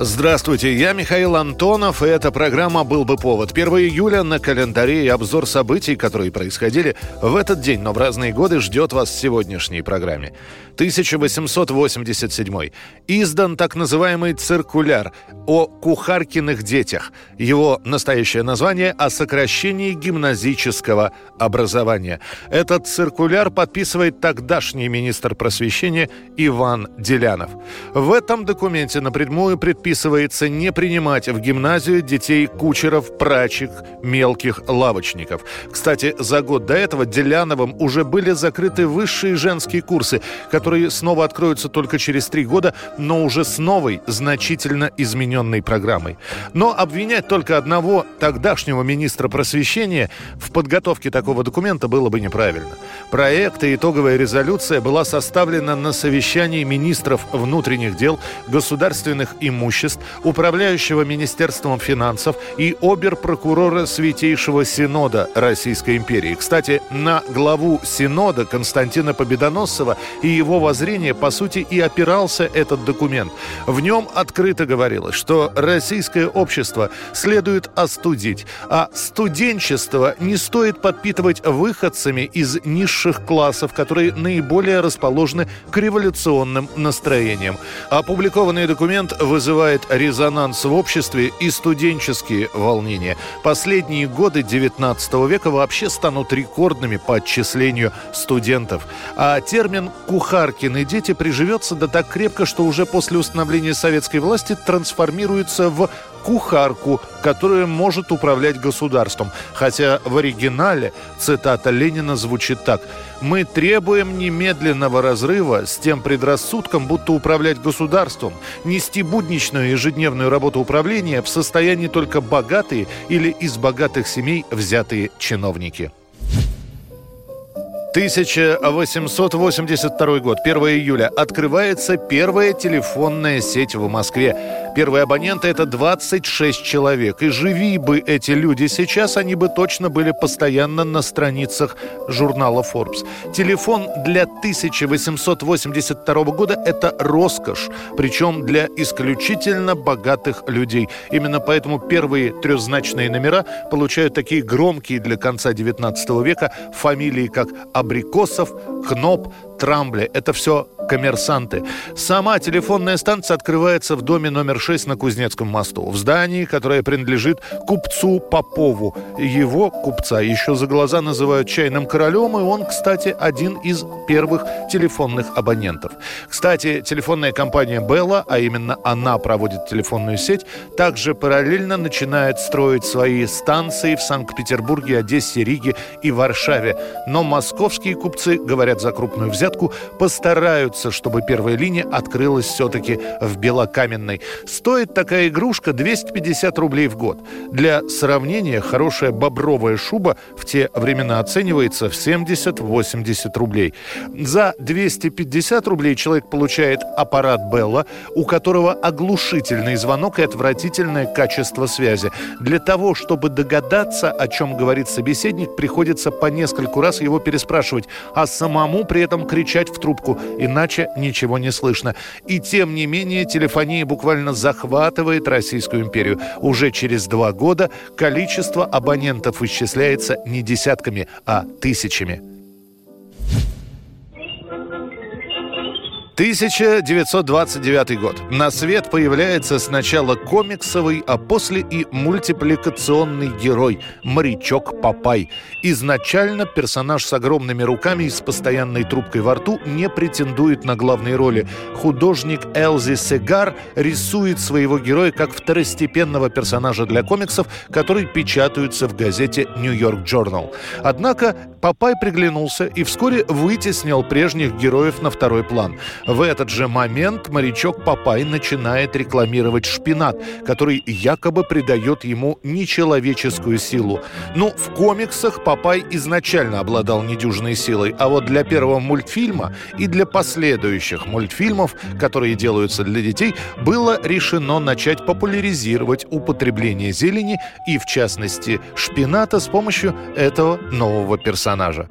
Здравствуйте, я Михаил Антонов, и эта программа «Был бы повод». 1 июля на календаре и обзор событий, которые происходили в этот день, но в разные годы, ждет вас в сегодняшней программе. 1887. Издан так называемый циркуляр о кухаркиных детях. Его настоящее название – о сокращении гимназического образования. Этот циркуляр подписывает тогдашний министр просвещения Иван Делянов. В этом документе напрямую предписывается не принимать в гимназию детей кучеров, прачек, мелких лавочников. Кстати, за год до этого Деляновым уже были закрыты высшие женские курсы, которые снова откроются только через три года, но уже с новой, значительно измененной программой. Но обвинять только одного тогдашнего министра просвещения в подготовке такого документа было бы неправильно. Проект и итоговая резолюция была составлена на совещании министров внутренних дел, государственных имуществ, управляющего Министерством финансов и обер-прокурора Святейшего Синода Российской империи. Кстати, на главу Синода Константина Победоносцева и его воззрения, по сути, и опирался этот документ. В нем открыто говорилось, что российское общество следует остудить, а студенчество не стоит подпитывать выходцами из низших классов, которые наиболее расположены к революционным настроениям. Опубликованный документ вызывает резонанс в обществе и студенческие волнения. Последние годы XIX века вообще станут рекордными по отчислению студентов. А термин «кухар» Харкин и дети приживется да так крепко, что уже после установления советской власти трансформируется в кухарку, которая может управлять государством. Хотя в оригинале цитата Ленина звучит так. «Мы требуем немедленного разрыва с тем предрассудком, будто управлять государством, нести будничную ежедневную работу управления в состоянии только богатые или из богатых семей взятые чиновники». 1882 год, 1 июля. Открывается первая телефонная сеть в Москве. Первые абоненты – это 26 человек. И живи бы эти люди сейчас, они бы точно были постоянно на страницах журнала Forbes. Телефон для 1882 года – это роскошь, причем для исключительно богатых людей. Именно поэтому первые трехзначные номера получают такие громкие для конца 19 века фамилии, как Абрикосов, Кноп, Трамбле. Это все коммерсанты. Сама телефонная станция открывается в доме номер 6 на Кузнецком мосту. В здании, которое принадлежит купцу Попову. Его, купца, еще за глаза называют чайным королем, и он, кстати, один из первых телефонных абонентов. Кстати, телефонная компания Белла, а именно она проводит телефонную сеть, также параллельно начинает строить свои станции в Санкт-Петербурге, Одессе, Риге и Варшаве. Но московские купцы, говорят за крупную взятку, постараются добиться, чтобы первая линия открылась все-таки в Белокаменной. Стоит такая игрушка 250 рублей в год. Для сравнения, хорошая бобровая шуба в те времена оценивается в 70-80 рублей. За 250 рублей человек получает аппарат Белла, у которого оглушительный звонок и отвратительное качество связи. Для того, чтобы догадаться, о чем говорит собеседник, приходится по нескольку раз его переспрашивать, а самому при этом кричать в трубку, иначе иначе ничего не слышно. И тем не менее телефония буквально захватывает Российскую империю. Уже через два года количество абонентов исчисляется не десятками, а тысячами. 1929 год. На свет появляется сначала комиксовый, а после и мультипликационный герой – морячок Папай. Изначально персонаж с огромными руками и с постоянной трубкой во рту не претендует на главные роли. Художник Элзи Сегар рисует своего героя как второстепенного персонажа для комиксов, которые печатаются в газете «New York Journal. Однако Папай приглянулся и вскоре вытеснил прежних героев на второй план. В этот же момент морячок Папай начинает рекламировать шпинат, который якобы придает ему нечеловеческую силу. Ну, в комиксах Папай изначально обладал недюжной силой, а вот для первого мультфильма и для последующих мультфильмов, которые делаются для детей, было решено начать популяризировать употребление зелени и, в частности, шпината с помощью этого нового персонажа.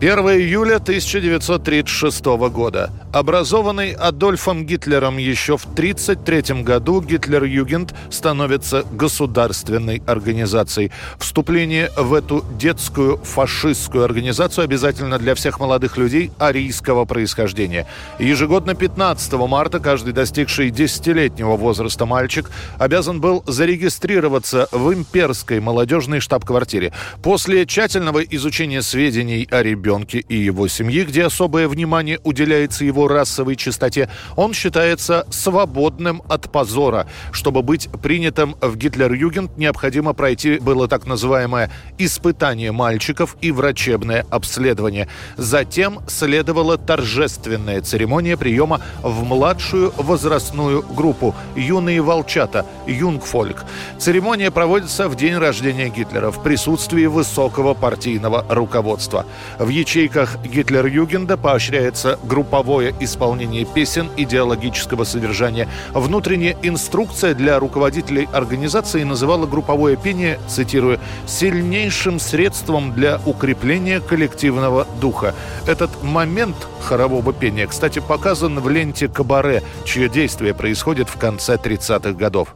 1 июля 1936 года. Образованный Адольфом Гитлером еще в 1933 году, Гитлер-Югент становится государственной организацией. Вступление в эту детскую фашистскую организацию обязательно для всех молодых людей арийского происхождения. Ежегодно 15 марта каждый достигший 10-летнего возраста мальчик обязан был зарегистрироваться в имперской молодежной штаб-квартире. После тщательного изучения сведений о ребенке ребенке и его семье, где особое внимание уделяется его расовой чистоте, он считается свободным от позора. Чтобы быть принятым в Гитлер-Югент, необходимо пройти было так называемое испытание мальчиков и врачебное обследование. Затем следовала торжественная церемония приема в младшую возрастную группу «Юные волчата» – «Юнгфольк». Церемония проводится в день рождения Гитлера в присутствии высокого партийного руководства. В ячейках Гитлер-Югенда поощряется групповое исполнение песен идеологического содержания. Внутренняя инструкция для руководителей организации называла групповое пение, цитирую, «сильнейшим средством для укрепления коллективного духа». Этот момент хорового пения, кстати, показан в ленте «Кабаре», чье действие происходит в конце 30-х годов.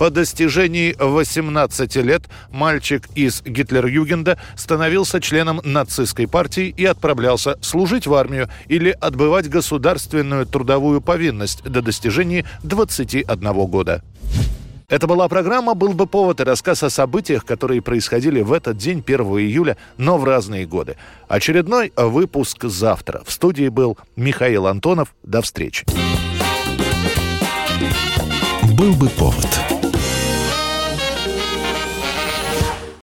По достижении 18 лет мальчик из Гитлер-Югенда становился членом нацистской партии и отправлялся служить в армию или отбывать государственную трудовую повинность до достижения 21 года. Это была программа «Был бы повод» и рассказ о событиях, которые происходили в этот день, 1 июля, но в разные годы. Очередной выпуск завтра. В студии был Михаил Антонов. До встречи. «Был бы повод»